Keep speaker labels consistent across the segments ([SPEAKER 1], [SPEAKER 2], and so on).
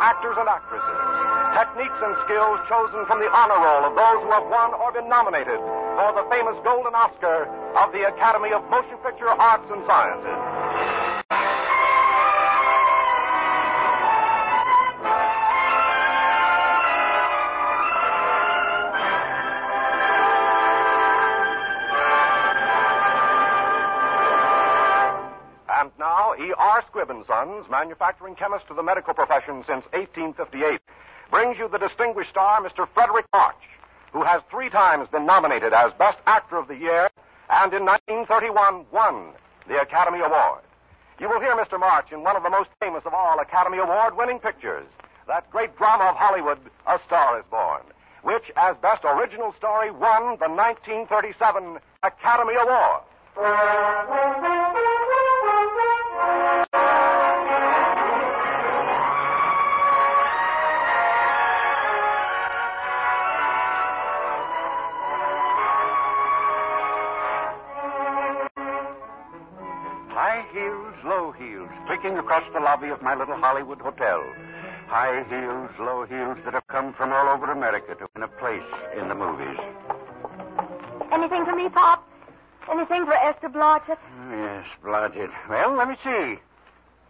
[SPEAKER 1] actors and actresses. Techniques and skills chosen from the honor roll of those who have won or been nominated for the famous Golden Oscar of the Academy of Motion Picture Arts and Sciences. E.R. Squibb Sons, manufacturing chemist to the medical profession since 1858, brings you the distinguished star, Mr. Fredric March, who has three times been nominated as Best Actor of the Year and in 1931 won the Academy Award. You will hear Mr. March in one of the most famous of all Academy Award winning pictures, that great drama of Hollywood, A Star is Born, which, as Best Original Story, won the 1937 Academy Award.
[SPEAKER 2] Across the lobby of my little Hollywood hotel. High heels, low heels that have come from all over America to win a place in the movies.
[SPEAKER 3] Anything for me, Pop? Anything for Esther Blodgett?
[SPEAKER 2] Oh, yes, Blodgett. Well, let me see.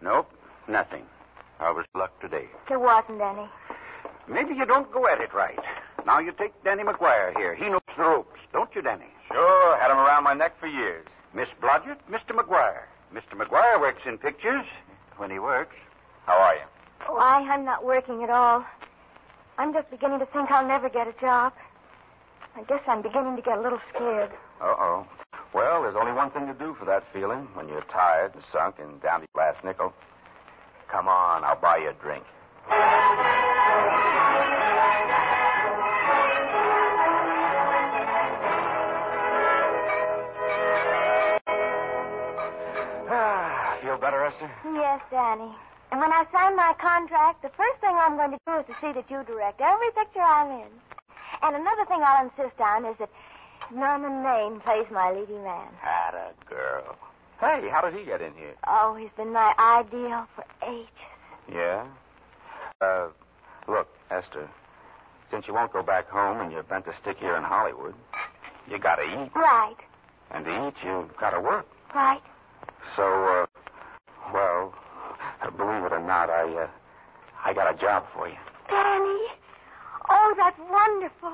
[SPEAKER 2] Nope, nothing. I was luck today.
[SPEAKER 3] There wasn't any.
[SPEAKER 2] Maybe you don't go at it right. Now you take Danny McGuire here. He knows the ropes, don't you, Danny?
[SPEAKER 4] Sure, had him around my neck for years.
[SPEAKER 2] Miss Blodgett, Mr. McGuire. Mr. McGuire works in pictures when he works.
[SPEAKER 4] How are you?
[SPEAKER 3] Oh, Why, I'm not working at all. I'm just beginning to think I'll never get a job. I guess I'm beginning to get a little scared.
[SPEAKER 4] Uh-oh. Well, there's only one thing to do for that feeling when you're tired and sunk and down to your last nickel. Come on, I'll buy you a drink. Feel better, Esther?
[SPEAKER 3] Yes, Danny. And when I sign my contract, the first thing I'm going to do is to see that you direct every picture I'm in. And another thing I'll insist on is that Norman Maine plays my leading man.
[SPEAKER 4] Had a girl. Hey, how did he get in here?
[SPEAKER 3] Oh, he's been my ideal for ages.
[SPEAKER 4] Yeah? Uh, look, Esther, since you won't go back home and you're bent to stick here in Hollywood, you gotta eat.
[SPEAKER 3] Right,
[SPEAKER 4] And to eat, you gotta work.
[SPEAKER 3] right.
[SPEAKER 4] So, uh, well, believe it or not, I, uh, I got a job for you.
[SPEAKER 3] Danny. Oh, that's wonderful.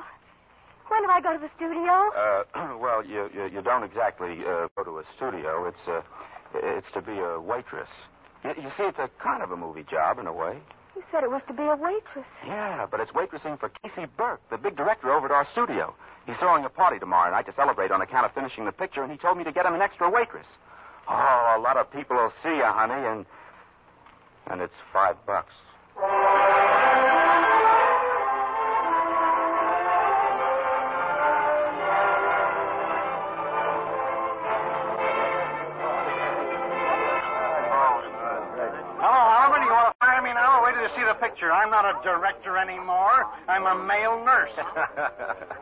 [SPEAKER 3] When do I go to the studio?
[SPEAKER 4] Uh, well, you, you, you don't exactly, uh, go to a studio. It's, uh, it's to be a waitress. You, you see, it's a kind of a movie job in a way.
[SPEAKER 3] You said it was to be a waitress.
[SPEAKER 4] Yeah, but it's waitressing for Casey Burke, the big director over at our studio. He's throwing a party tomorrow night to celebrate on account of finishing the picture, and he told me to get him an extra waitress. Oh, a lot of people will see you, honey, and and it's five bucks.
[SPEAKER 2] Hello, Harmon. You want to fire me now or wait see the picture? I'm not a director anymore. I'm a male nurse.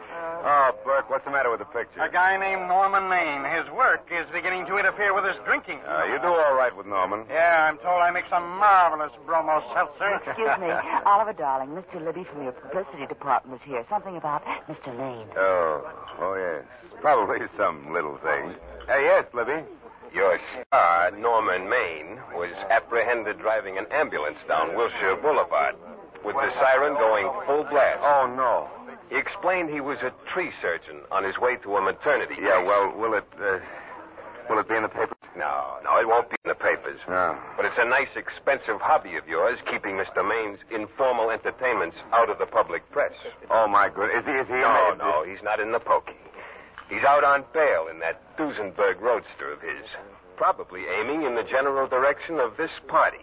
[SPEAKER 4] oh, Burke, what's the matter with the picture?
[SPEAKER 2] a guy named Norman Maine. His work is beginning to interfere with his drinking.
[SPEAKER 4] Uh, you do all right with Norman.
[SPEAKER 2] Yeah, I'm told I make some marvelous bromo seltzer.
[SPEAKER 5] Excuse me. Oliver, darling, Mr. Libby from your publicity department is here. Something about Mr. Lane.
[SPEAKER 4] Oh, oh yes. Probably some little thing. Hey, yes, Libby.
[SPEAKER 6] Your star, Norman Maine, was apprehended driving an ambulance down Wilshire Boulevard with the siren going full blast.
[SPEAKER 4] Oh no.
[SPEAKER 6] He explained he was a tree surgeon on his way to a maternity.
[SPEAKER 4] Yeah, well, will it uh, will it be in the papers?
[SPEAKER 6] No, no, it won't be in the papers.
[SPEAKER 4] No.
[SPEAKER 6] But it's a nice, expensive hobby of yours, keeping Mr. Maine's informal entertainments out of the public press.
[SPEAKER 4] Oh my goodness, Is he? Is he?
[SPEAKER 6] No, no, he's not in the pokey. He's out on bail in that Duesenberg roadster of his, probably aiming in the general direction of this party.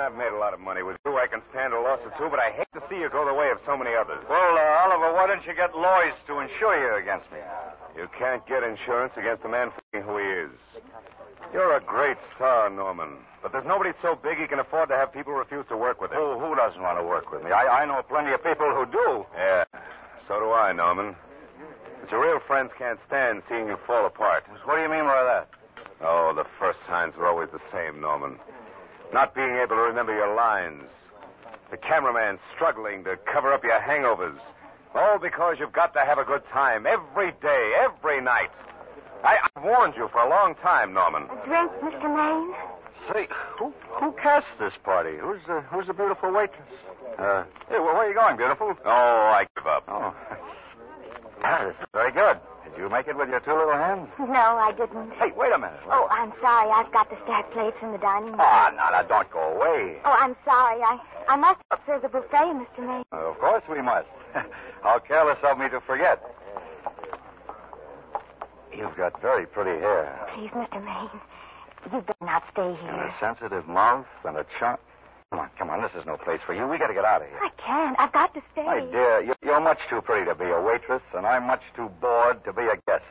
[SPEAKER 4] I've made a lot of money with you. I can stand a loss or two, but I hate to see you go the way of so many others.
[SPEAKER 2] Well, uh, Oliver, why don't you get Lloyd's to insure you against me?
[SPEAKER 4] You can't get insurance against a man who he is. You're a great star, Norman. But there's nobody so big he can afford to have people refuse to work with him.
[SPEAKER 2] Who, who doesn't want to work with me? I, I know plenty of people who do.
[SPEAKER 4] Yeah, so do
[SPEAKER 7] I, Norman. But your real friends can't stand seeing you fall apart.
[SPEAKER 4] What do you mean by that?
[SPEAKER 7] Oh, the first signs are always the same, Norman. Not being able to remember your lines. The cameraman struggling to cover up your hangovers. All because you've got to have a good time every day, every night. I, I've warned you for a long time, Norman.
[SPEAKER 3] A drink, Mr. Maine?
[SPEAKER 4] Say, who who cast this party? Who's the who's the beautiful waitress? Uh, hey, well, where are you going, beautiful?
[SPEAKER 7] Oh, I give up.
[SPEAKER 4] Oh, this is very good. Did you make it with your two little hands?
[SPEAKER 3] No, I didn't.
[SPEAKER 4] Hey, wait a minute.
[SPEAKER 3] Oh, I'm sorry. I've got the stack plates in the dining room.
[SPEAKER 4] Ah, no, no, don't go away.
[SPEAKER 3] Oh, I'm sorry. I I must serve the buffet, Mr. Maine.
[SPEAKER 4] Uh, of course we must. How careless of me to forget. You've got very pretty hair.
[SPEAKER 3] Please, Mr. Maine. You'd better not stay
[SPEAKER 4] And
[SPEAKER 3] here.
[SPEAKER 4] a sensitive mouth and a charm. Come on, come on. This is no place for you. We got to get out of here.
[SPEAKER 3] I can't. I've got to stay.
[SPEAKER 4] My dear, you- you're much too pretty to be a waitress, and I'm much too bored to be a guest.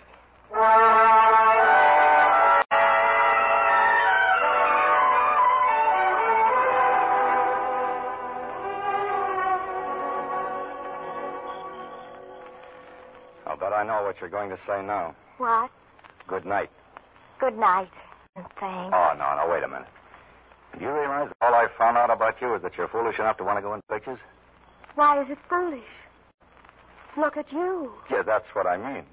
[SPEAKER 4] I'll bet I know what you're going to say now.
[SPEAKER 3] What?
[SPEAKER 4] Good night.
[SPEAKER 3] Good night. And thanks.
[SPEAKER 4] Oh, no, no, wait a minute. Do you realize all I found out about you is that you're foolish enough to want to go in pictures?
[SPEAKER 3] Why is it foolish? Look at you.
[SPEAKER 4] Yeah, that's what I mean.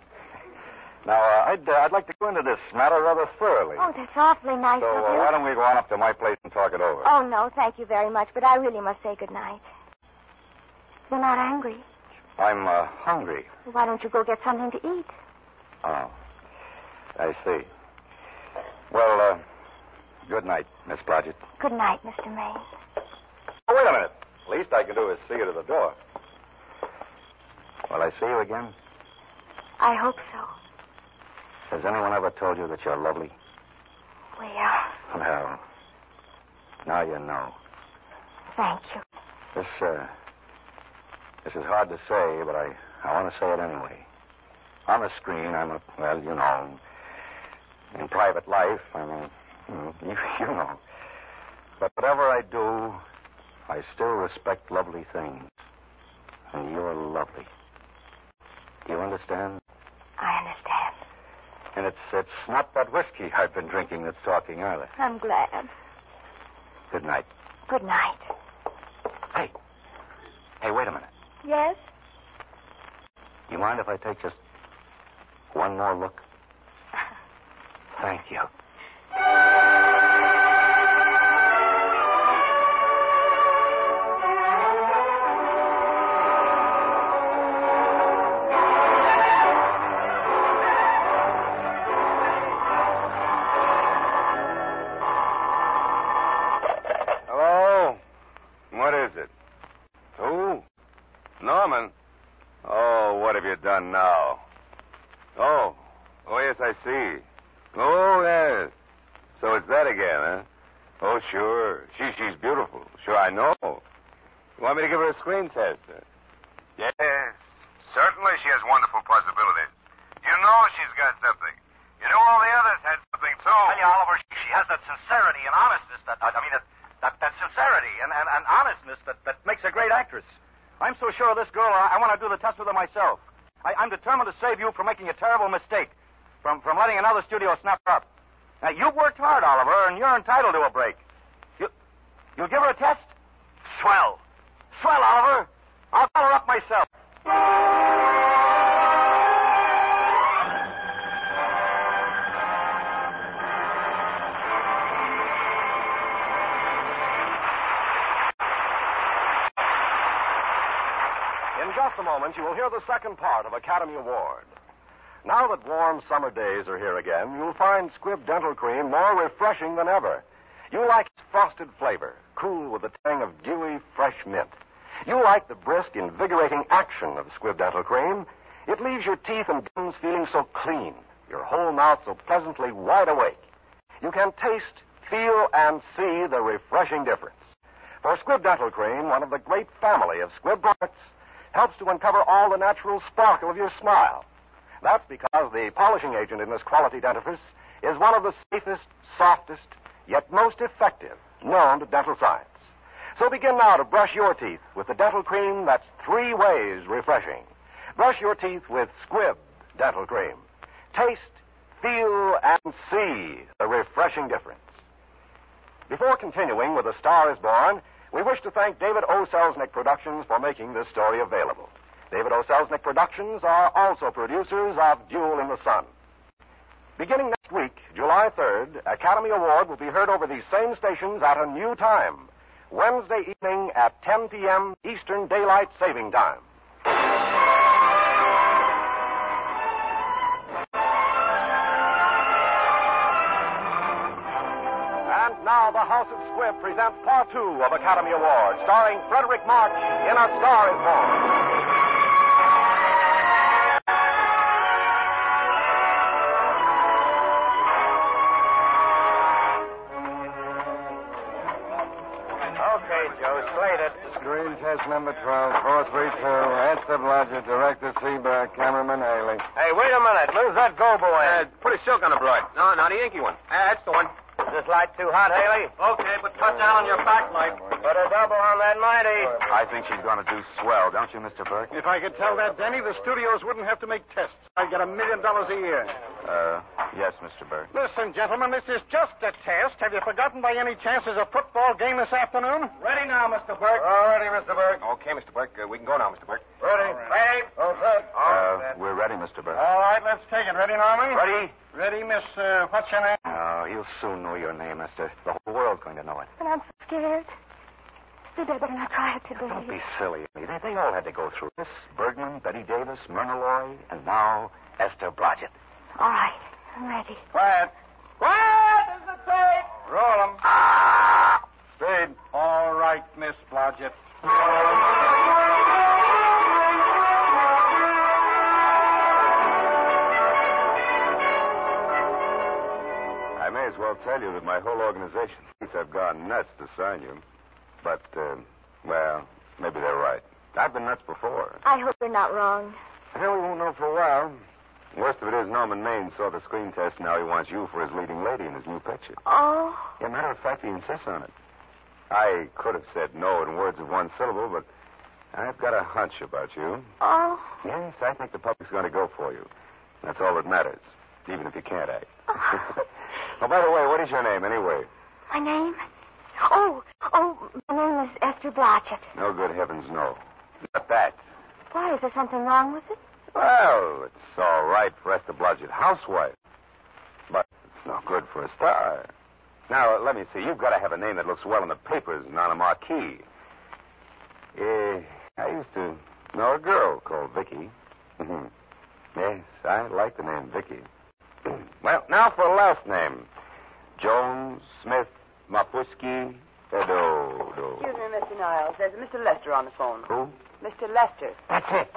[SPEAKER 4] Now, uh, I'd, uh, I'd like to go into this matter rather thoroughly.
[SPEAKER 3] Oh, that's awfully nice
[SPEAKER 4] so
[SPEAKER 3] of
[SPEAKER 4] uh,
[SPEAKER 3] you.
[SPEAKER 4] why don't we go on up to my place and talk it over?
[SPEAKER 3] Oh, no, thank you very much, but I really must say good night. You're not angry.
[SPEAKER 4] I'm uh, hungry.
[SPEAKER 3] Why don't you go get something to eat?
[SPEAKER 4] Oh, I see. Night, Miss Blodgett.
[SPEAKER 3] Good night, Mr. Maine.
[SPEAKER 4] Oh, wait a minute. Least I can do is see you to the door. Will I see you again?
[SPEAKER 3] I hope so.
[SPEAKER 4] Has anyone ever told you that you're lovely?
[SPEAKER 3] Well,
[SPEAKER 4] Well, now you know.
[SPEAKER 3] thank you.
[SPEAKER 4] This, uh, this is hard to say, but I, I want to say it anyway. On the screen, I'm a, well, you know. In private life, I'm a, you, you know. But whatever I do, I still respect lovely things. And you're lovely. Do you understand?
[SPEAKER 3] I understand.
[SPEAKER 4] And it's, it's not that whiskey I've been drinking that's talking either.
[SPEAKER 3] I'm glad.
[SPEAKER 4] Good night.
[SPEAKER 3] Good night.
[SPEAKER 4] Hey. Hey, wait a minute.
[SPEAKER 3] Yes?
[SPEAKER 4] You mind if I take just one more look? Thank you. Honestness that, that makes a great actress. I'm so sure of this girl, I, I want to do the test with her myself. I, I'm determined to save you from making a terrible mistake, from, from letting another studio snap her up. Now, you've worked hard, Oliver, and you're entitled to a break. You, you'll give her a test? Swell. Swell, Oliver. I'll call her up myself.
[SPEAKER 1] A moment, you will hear the second part of Academy Award. Now that warm summer days are here again, you'll find Squibb Dental Cream more refreshing than ever. You like its frosted flavor, cool with the tang of dewy, fresh mint. You like the brisk, invigorating action of Squibb Dental Cream. It leaves your teeth and gums feeling so clean, your whole mouth so pleasantly wide awake. You can taste, feel, and see the refreshing difference. For Squibb Dental Cream, one of the great family of Squibb products, helps to uncover all the natural sparkle of your smile. That's because the polishing agent in this quality dentifrice is one of the safest, softest, yet most effective known to dental science. So begin now to brush your teeth with the dental cream that's three ways refreshing. Brush your teeth with Squibb Dental Cream. Taste, feel, and see the refreshing difference. Before continuing with The Star is Born, we wish to thank David O. Selznick Productions for making this story available. David O. Selznick Productions are also producers of Duel in the Sun. Beginning next week, July 3rd, Academy Award will be heard over these same stations at a new time. Wednesday evening at 10 p.m. Eastern Daylight Saving Time. Now the House of Squibb presents part two of Academy Awards, starring Fredric March in A Star is Born.
[SPEAKER 6] Okay, Joe, slate it.
[SPEAKER 7] Screen test number 12, 432. Esther Blodgett, director Seaberg, cameraman Haley.
[SPEAKER 6] Hey, wait a minute. Lose that gobo in. put a silk on the broad. No, not the inky one. Uh, that's the one. Is this light too hot, Haley?
[SPEAKER 1] Okay, but cut down on your backlight.
[SPEAKER 6] Put a double on that mighty.
[SPEAKER 4] I think she's going to do swell, don't you, Mr. Burke?
[SPEAKER 8] If I could tell that, Denny, the studios wouldn't have to make tests. I'd get a million dollars a year.
[SPEAKER 4] Uh, yes, Mr. Burke.
[SPEAKER 8] Listen, gentlemen, this is just a test. Have you forgotten by any chance there's a football game this afternoon?
[SPEAKER 1] Ready now, Mr. Burke.
[SPEAKER 6] All ready, Mr. Burke.
[SPEAKER 1] Okay, Mr. Burke, uh, we can go now, Mr. Burke.
[SPEAKER 6] Ready. Ready. All set.
[SPEAKER 4] Uh, we're ready, Mr. Burke.
[SPEAKER 8] All right, let's take it. Ready, Norman?
[SPEAKER 6] Ready.
[SPEAKER 8] Ready, Miss, uh, what's your name?
[SPEAKER 4] You'll soon know your name, Esther. The whole world's going to know it.
[SPEAKER 3] And I'm so scared. Maybe I better not try it today.
[SPEAKER 4] Don't be silly. They, they all had to go through this. Bergman, Bette Davis, Myrna Loy, and now Esther Blodgett.
[SPEAKER 3] All right, I'm ready.
[SPEAKER 8] Quiet. Quiet! Is the tape? Roll 'em. Ah!
[SPEAKER 7] Speed.
[SPEAKER 8] All right, Miss Blodgett.
[SPEAKER 7] I may tell you that my whole organization thinks I've gone nuts to sign you. But, uh, well, maybe they're right. I've been nuts before.
[SPEAKER 3] I hope you're not wrong.
[SPEAKER 7] Well, we won't know for a while. Worst of it is Norman Maine saw the screen test, and now he wants you for his leading lady in his new picture.
[SPEAKER 3] Oh,
[SPEAKER 7] Yeah, matter of fact, he insists on it. I could have said no in words of one syllable, but I've got a hunch about you.
[SPEAKER 3] oh.
[SPEAKER 7] Yes, I think the public's going to go for you. That's all that matters, even if you can't act. oh, by the way, what is your name, anyway?
[SPEAKER 3] My name? Oh, oh, my name is Esther Blodgett.
[SPEAKER 7] No good heavens, no. Not that.
[SPEAKER 3] Why, is there something wrong with it?
[SPEAKER 7] Well, it's all right for Esther Blodgett, housewife. But it's no good for a star. Now, let me see. You've got to have a name that looks well in the papers and on a marquee. Eh, I used to know a girl called Vicky. Yes, I like the name Vicky. Well, now for a last name. Jones, Smith, Mapuski, Edo.
[SPEAKER 5] Excuse me, Mr. Niles. There's a Mr. Lester on the phone.
[SPEAKER 7] Who?
[SPEAKER 5] Mr. Lester.
[SPEAKER 7] That's it.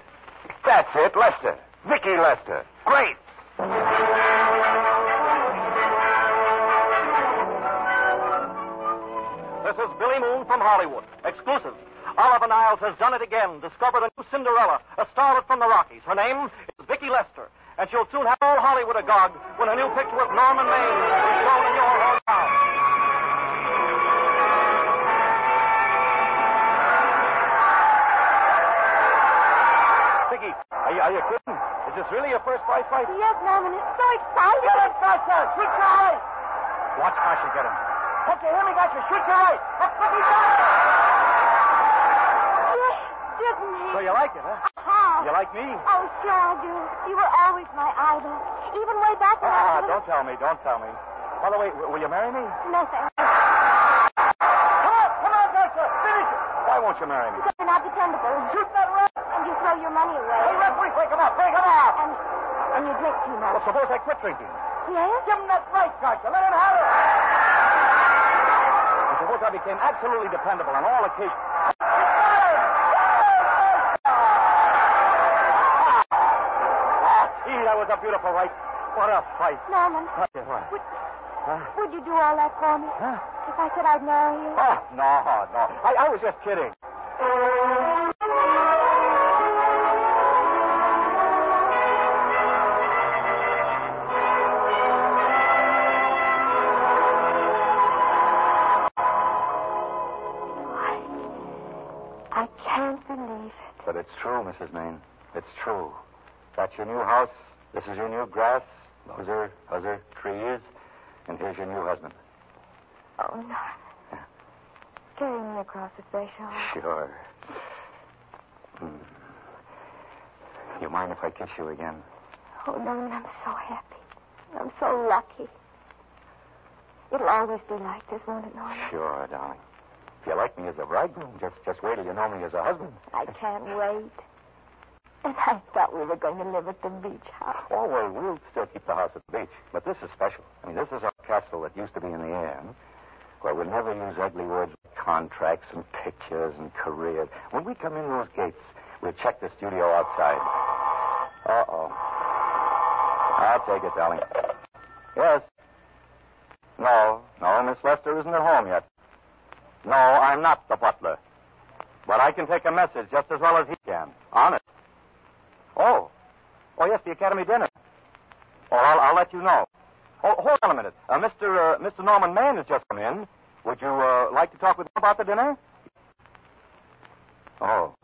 [SPEAKER 7] That's it, Lester. Vicky Lester. Great.
[SPEAKER 1] This is Billy Moon from Hollywood. Exclusive. Oliver Niles has done it again. Discovered a new Cinderella, a starlet from the Rockies. Her name is Vicky Lester. And she'll soon have all Hollywood agog when a new picture of Norman Maine is shown in your hometown. Vicky, are you, are you kidding? Is this really your first prize fight?
[SPEAKER 3] Yes, Norman, it's so exciting.
[SPEAKER 8] Get it faster! Shoot your right!
[SPEAKER 1] Watch Kasha get him.
[SPEAKER 8] Okay, here we got you. Shoot your right! Look, look, he's got it!
[SPEAKER 3] Yes, didn't he?
[SPEAKER 1] So you like it, huh?
[SPEAKER 3] Uh-huh.
[SPEAKER 1] You like me?
[SPEAKER 3] Oh, sure I do. You were always my idol. Even way back when I
[SPEAKER 1] Ah,
[SPEAKER 3] was...
[SPEAKER 1] don't tell me, don't tell me. By the way, w- will you marry me?
[SPEAKER 3] No, thanks.
[SPEAKER 8] Come on, come on, Lester! Finish it!
[SPEAKER 1] Why won't you marry me?
[SPEAKER 3] Because you're not dependable.
[SPEAKER 8] Shoot that right!
[SPEAKER 3] And you throw your money away.
[SPEAKER 8] Hey, referee, break him up! Break him up!
[SPEAKER 3] And, and you drink too much.
[SPEAKER 1] Well, suppose I quit drinking.
[SPEAKER 3] Yes?
[SPEAKER 8] Give him that right, Gotcha. Let him have it!
[SPEAKER 1] And suppose I became absolutely dependable on all occasions. Ah, gee, that was a beautiful right. What a fight.
[SPEAKER 3] Norman,
[SPEAKER 1] What? what?
[SPEAKER 3] would, would you do all that for me?
[SPEAKER 1] Huh?
[SPEAKER 3] If I said I'd marry you?
[SPEAKER 1] Oh, no, no. I, I was just kidding.
[SPEAKER 3] I can't believe it.
[SPEAKER 4] But it's true, Mrs. Maine. It's true. That's your new house. This is your new grass. Those are those are trees. And here's your new husband.
[SPEAKER 3] Oh, Norman. Carry me across the threshold.
[SPEAKER 4] Sure. Hmm. You mind if I kiss you again?
[SPEAKER 3] Oh, no, I'm so happy. I'm so lucky. It'll always be like this, won't it, Norman?
[SPEAKER 4] Sure, darling. If you like me as a bridegroom, just just wait till you know me as a husband.
[SPEAKER 3] I can't wait. And I thought we were going to live at the beach house.
[SPEAKER 4] Oh, well, we'll still keep the house at the beach. But this is special. I mean, this is our castle that used to be in the air. Well, we'll never use ugly words like contracts and pictures and careers. When we come in those gates, we'll check the studio outside. Uh-oh. I'll take it, darling. Yes. No, no, Miss Lester isn't at home yet. No, I'm not the butler. But I can take a message just as well as he can. Honest. Oh. Oh, yes, the Academy dinner. Oh, I'll, I'll let you know. Oh, hold on a minute. Uh, Mr. Uh, Mr. Norman Mann has just come in. Would you uh, like to talk with him about the dinner? Oh.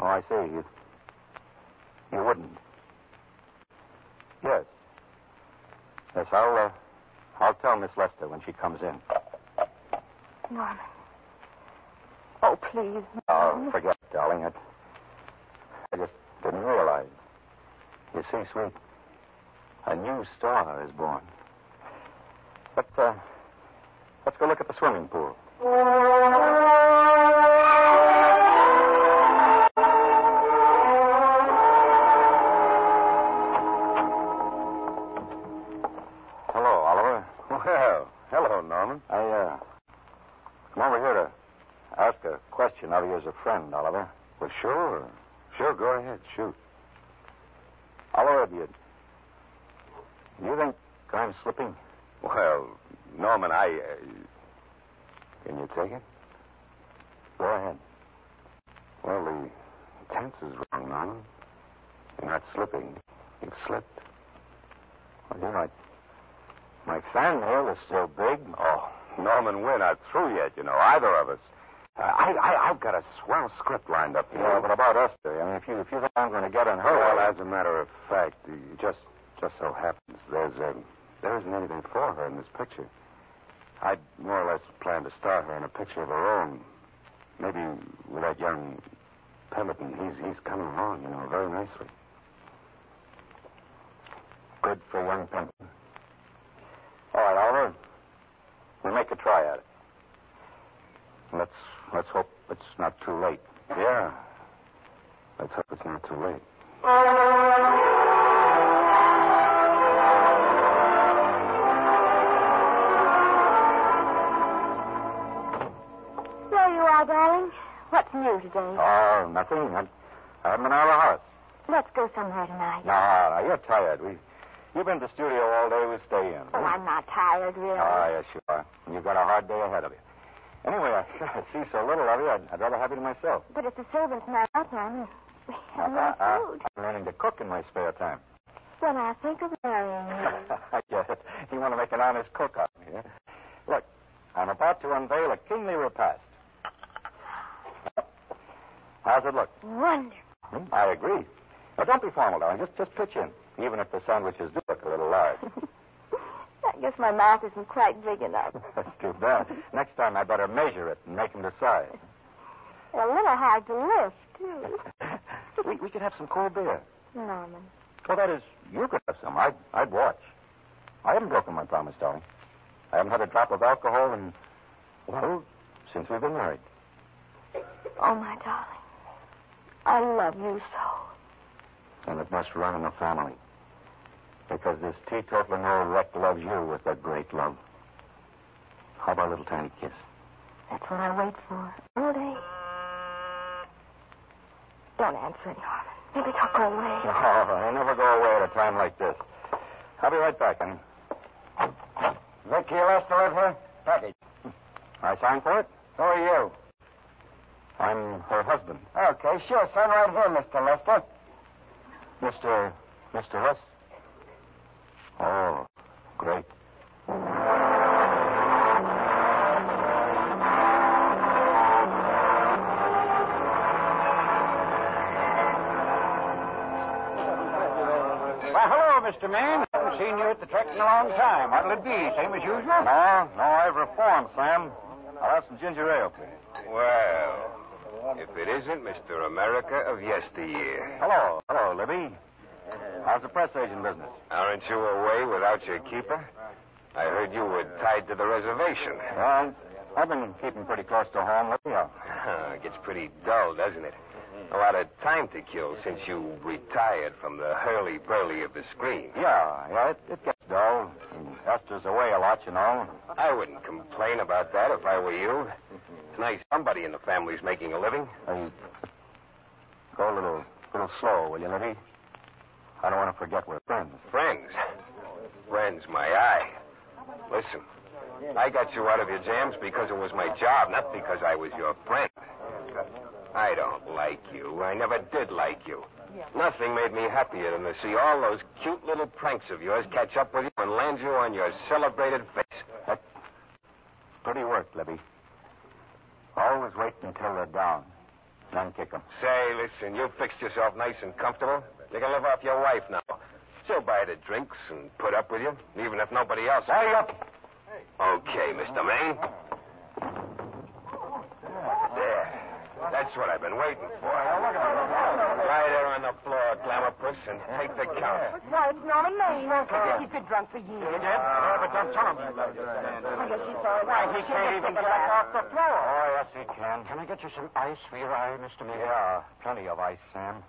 [SPEAKER 4] Oh, I see. You, you wouldn't. Yes. Yes, I'll, uh, I'll tell Miss Lester when she comes in.
[SPEAKER 3] Norman. Oh, please.
[SPEAKER 4] Oh, forget it, darling. I, I just didn't realize. You see, sweet, a new star is born. But, uh, let's go look at the swimming pool. Hello, Oliver.
[SPEAKER 7] Well, hello, Norman.
[SPEAKER 4] I, uh, come over here to ask a question of you as a friend, Oliver.
[SPEAKER 7] Well, sure. Sure, go ahead. Shoot.
[SPEAKER 4] Oliver, do you, do you think I'm slipping?
[SPEAKER 7] Well, Norman, I. Uh... Can you take it?
[SPEAKER 4] Go ahead.
[SPEAKER 7] Well, the tense is wrong, Norman. You're not slipping. You've slipped.
[SPEAKER 4] Well, you know, my fan mail is still big.
[SPEAKER 7] Oh, Norman, we're not through yet, you know, either of us. Uh, I, I, I've got a swell script lined up here.
[SPEAKER 4] Yeah, but about Esther, I mean, if you, if you think I'm going to get on her,
[SPEAKER 7] Well, as a matter of fact, it just, just so happens there's, um, there isn't anything for her in this picture. I'd more or less planned to star her in a picture of her own. Maybe with that young Pemberton. He's, he's coming along, you know, very nicely.
[SPEAKER 4] good for young Pemberton. All right, Oliver, we'll make a try at it. Let's, let's hope it's not too late.
[SPEAKER 7] Yeah. Let's hope it's not too late.
[SPEAKER 3] There you are, darling. What's new today?
[SPEAKER 4] Oh, nothing. I, I haven't been out of the house.
[SPEAKER 3] Let's go somewhere tonight.
[SPEAKER 4] No, no, you're tired. We, you've been to the studio all day. We'll stay in.
[SPEAKER 3] Well, I'm not tired, really.
[SPEAKER 4] Oh, yes, you are. You've got a hard day ahead of you. Anyway, I, I see so little of you, I'd, I'd rather have you to myself.
[SPEAKER 3] But if the servants night out, we have no
[SPEAKER 4] Uh, uh,
[SPEAKER 3] food.
[SPEAKER 4] I'm learning to cook in my spare time.
[SPEAKER 3] When I think of marrying you.
[SPEAKER 4] I get it. You want to make an honest cook out of me, huh? Look, I'm about to unveil a kingly repast. How's it look?
[SPEAKER 3] Wonderful.
[SPEAKER 4] Hmm, I agree. Now, don't be formal, darling. Just, just pitch in, even if the sandwiches do look a little large.
[SPEAKER 3] I guess my mouth isn't quite big enough.
[SPEAKER 4] That's too bad. Next time, I better measure it and make them decide.
[SPEAKER 3] A little hard to lift, too.
[SPEAKER 4] we, we could have some cold beer.
[SPEAKER 3] Norman.
[SPEAKER 4] Well, that is, you could have some. I'd, I'd watch. I haven't broken my promise, darling. I haven't had a drop of alcohol in, well, since we've been married.
[SPEAKER 3] Oh, my darling. I love you so.
[SPEAKER 4] And it must run in the family. Because this teetotaling old wreck loves you with a great love. How about a little tiny kiss?
[SPEAKER 3] That's what I wait for all day. Don't answer it, Norman. Maybe they'll go away.
[SPEAKER 4] Oh, I never go away at a time like this. I'll be right back, honey.
[SPEAKER 8] Vicky Lester live here? Package.
[SPEAKER 4] I signed for it?
[SPEAKER 8] Who are you?
[SPEAKER 4] I'm her husband,
[SPEAKER 8] Okay, sure. Sign right here, Mr. Lester.
[SPEAKER 4] Mr. Mr. Russ. Oh, great.
[SPEAKER 2] Why, hello, Mr. Man. Haven't seen you at the track in a long time. What'll it be? Same as usual?
[SPEAKER 4] No, no, I've reformed, Sam. I'll have some ginger ale, please.
[SPEAKER 6] Well, if it isn't Mr. America of yesteryear.
[SPEAKER 4] Hello, hello, Libby. How's the press agent business?
[SPEAKER 6] Aren't you away without your keeper? I heard you were tied to the reservation.
[SPEAKER 4] Well, I've been keeping pretty close to home. I'll-
[SPEAKER 6] it gets pretty dull, doesn't it? A lot of time to kill since you retired from the hurly-burly of the screen.
[SPEAKER 4] Yeah, yeah, it, it gets dull. And Esther's away a lot, you know.
[SPEAKER 6] I wouldn't complain about that if I were you. It's nice somebody in the family's making a living.
[SPEAKER 4] Hey, go a little, little slow, will you, Libby? I don't want to forget we're friends.
[SPEAKER 6] Friends. Friends, my eye. Listen, I got you out of your jams because it was my job, not because I was your friend. I don't like you. I never did like you. Nothing made me happier than to see all those cute little pranks of yours catch up with you and land you on your celebrated face.
[SPEAKER 4] That's Pretty work, Libby. Always wait until they're down, then kick 'em.
[SPEAKER 6] Say, listen, you fixed yourself nice and comfortable. You can live off your wife now. She'll buy the drinks and put up with you, even if nobody else.
[SPEAKER 4] Hurry up!
[SPEAKER 6] Okay, Mr. Maine. There. That's what I've been waiting for. Lie there on the floor, Glamourpuss, and take the count.
[SPEAKER 3] Why, it's Norman Maine.
[SPEAKER 5] He's been drunk for years.
[SPEAKER 2] Yeah, but don't tell him.
[SPEAKER 3] I guess she's sorry.
[SPEAKER 2] Why, he can't even get off the floor.
[SPEAKER 4] Oh, yes, he can.
[SPEAKER 2] Can I get you some ice for your eye, Mr. Maine?
[SPEAKER 4] Yeah, plenty of ice, Sam.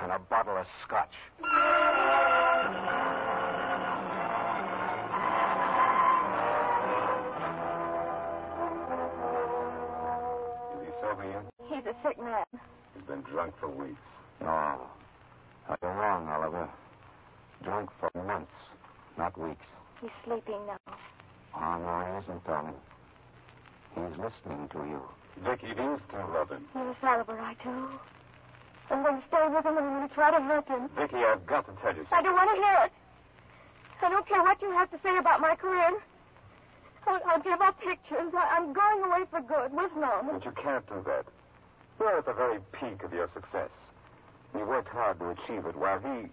[SPEAKER 4] And a bottle of scotch.
[SPEAKER 7] Is he sober yet?
[SPEAKER 3] He's a sick man.
[SPEAKER 7] He's been drunk for weeks.
[SPEAKER 4] No. You're wrong, Oliver. Drunk for months, not weeks.
[SPEAKER 3] He's sleeping now.
[SPEAKER 4] Oh, no, he isn't, darling. He's listening to you.
[SPEAKER 7] Vicky, do you still love him?
[SPEAKER 3] Yes, Oliver, I do. I'm going to stay with him and I'm going to try to help him.
[SPEAKER 7] Vicky, I've got to tell you something.
[SPEAKER 3] I don't want to hear it. I don't care what you have to say about my career. I'll, I'll give up pictures. I, I'm going away for good with Norman.
[SPEAKER 7] But you can't do that. You're at the very peak of your success. You worked hard to achieve it while he.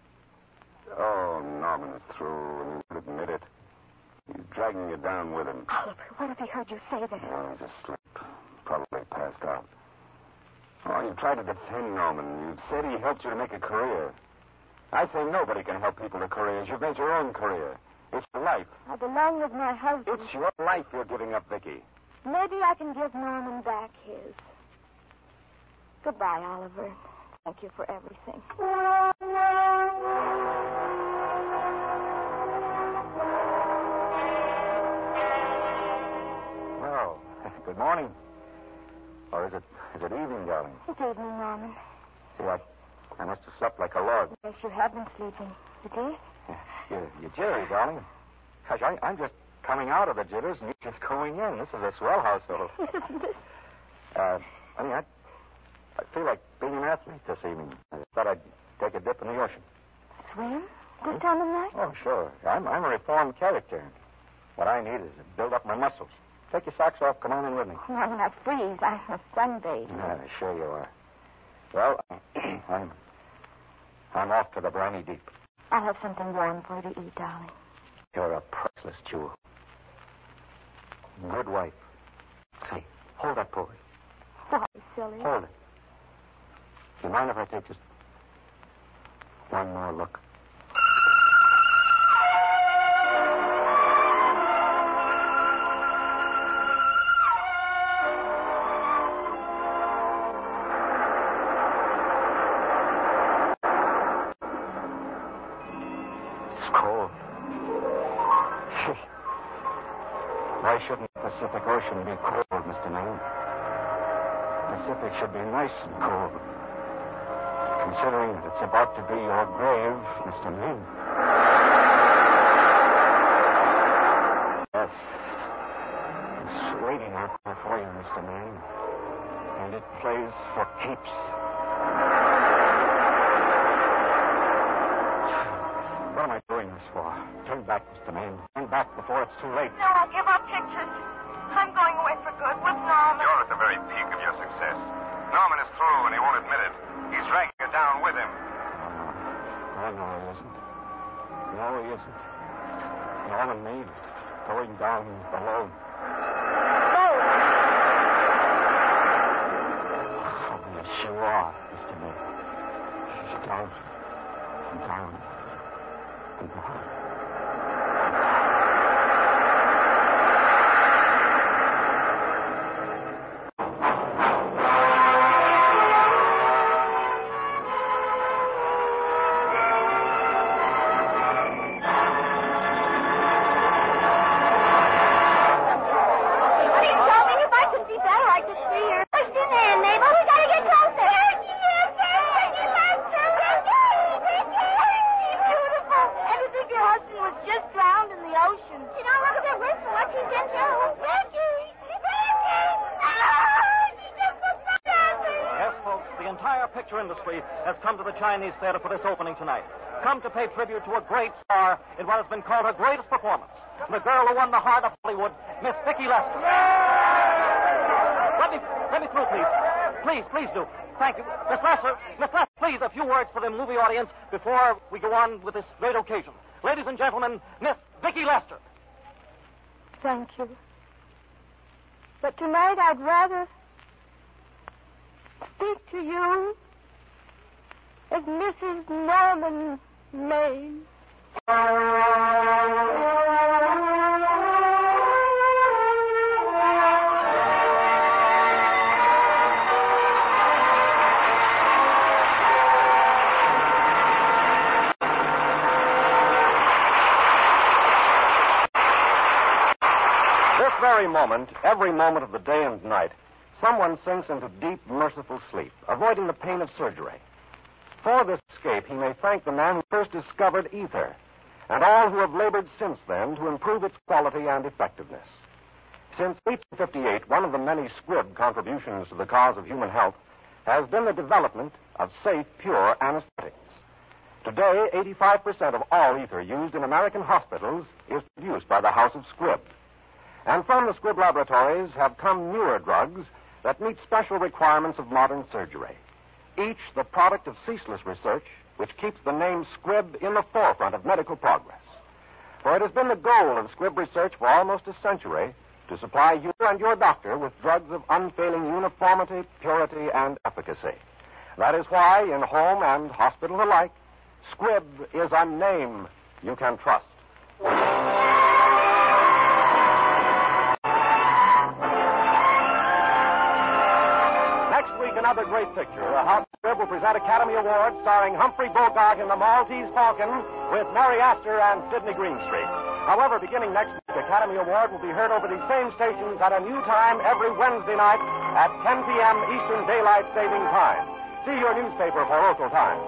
[SPEAKER 7] Oh, Norman's through, and you won't admit it. He's dragging you down with him.
[SPEAKER 3] Oliver, what if he heard you say that?
[SPEAKER 7] Oh, he's asleep. Probably passed out. Oh, you tried to defend Norman. You said he helped you to make a career. I say nobody can help people to careers. You've made your own career. It's your life.
[SPEAKER 3] I belong with my husband.
[SPEAKER 7] It's your life you're giving up, Vicky.
[SPEAKER 3] Maybe I can give Norman back his. Goodbye, Oliver. Thank you for everything.
[SPEAKER 4] Well, good morning. Or is it it evening, darling?
[SPEAKER 3] Good evening, Norman.
[SPEAKER 4] See, I, I must have slept like a log.
[SPEAKER 3] Yes, you have been sleeping. You did?
[SPEAKER 4] You're, you're jittery, darling. Gosh, I, I'm just coming out of the jitters and you're just going in. This is a swell household.
[SPEAKER 3] Isn't it?
[SPEAKER 4] Uh, honey, I, I feel like being an athlete this evening. I thought I'd take a dip in the ocean.
[SPEAKER 3] Swim? This time of night?
[SPEAKER 4] Oh, sure. I'm, I'm a reformed character. What I need is to build up my muscles. Take your socks off. Come on in with me.
[SPEAKER 3] Norman, I freeze. I'm a sunbathe.
[SPEAKER 4] Yeah, sure you are. Well, I'm, I'm off to the briny deep.
[SPEAKER 3] I'll have something warm for you to eat, darling.
[SPEAKER 4] You're a priceless jewel. Good wife. Say, hold that pose.
[SPEAKER 3] Why, silly?
[SPEAKER 4] Hold it. Do you mind if I take just one more look? Cold. Gee. Why shouldn't the Pacific Ocean be cold, Mr. Maine? Pacific should be nice and cold. Considering that it's about to be your grave, Mr. Maine. Yes. It's waiting out there for you, Mr. Maine. And it plays for keeps. Back, Mr. Maine. Turn back before it's too late.
[SPEAKER 3] No, I'll give up pictures. I'm going away for good with Norman.
[SPEAKER 7] You're at the very peak of your success. Norman is through, and he won't admit it. He's dragging you down with him.
[SPEAKER 4] Oh, no, he isn't.
[SPEAKER 1] No, he isn't. Norman Maine going down alone. No! Oh, yes, you are, Mr. Maine. Down, down,
[SPEAKER 3] and
[SPEAKER 8] down. Chinese theater for this opening tonight. Come to pay tribute to a great star in what has been called her greatest performance. The girl who won the heart of Hollywood, Miss Vicki Lester. Let me, let me through, please. Please, please do. Thank you. Miss Lester, Miss Lester, please, a few words for the movie audience before we go on with this great occasion. Ladies and gentlemen, Miss Vicki Lester.
[SPEAKER 3] Thank you. But tonight I'd rather speak to you as Mrs. Norman.
[SPEAKER 1] This very moment, every moment of the day and night, someone sinks into deep, merciful sleep, avoiding the pain of surgery. For this escape, he may thank the man who first discovered ether, and all who have labored since then to improve its quality and effectiveness. Since 1858, one of the many Squibb contributions to the cause of human health has been the development of safe, pure anesthetics. Today, 85% of all ether used in American hospitals is produced by the House of Squibb. And from the Squibb laboratories have come newer drugs that meet special requirements of modern surgery. Each the product of ceaseless research, which keeps the name Squibb in the forefront of medical progress. For it has been the goal of Squibb research for almost a century to supply you and your doctor with drugs of unfailing uniformity, purity, and efficacy. That is why, in home and hospital alike, Squibb is a name you can trust. Week, another great picture. House Squibb will present Academy Awards starring Humphrey Bogart in The Maltese Falcon with Mary Astor and Sidney Greenstreet. However, beginning next week, Academy Award will be heard over these same stations at a new time every Wednesday night at 10 p.m. Eastern Daylight Saving Time. See your newspaper for local time.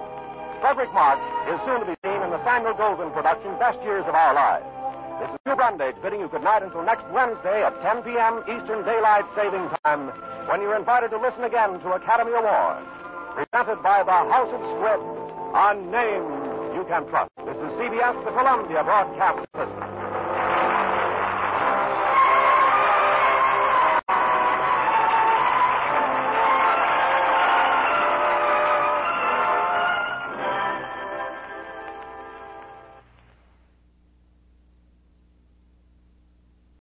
[SPEAKER 1] Fredric March is soon to be seen in the Samuel Goldwyn production, Best Years of Our Lives. This is Hugh Brundage bidding you good night until next Wednesday at 10 p.m. Eastern Daylight Saving Time when you're invited to listen again to Academy Awards. Presented by the House of Squibb, a name you can trust. This is CBS, the Columbia Broadcast System.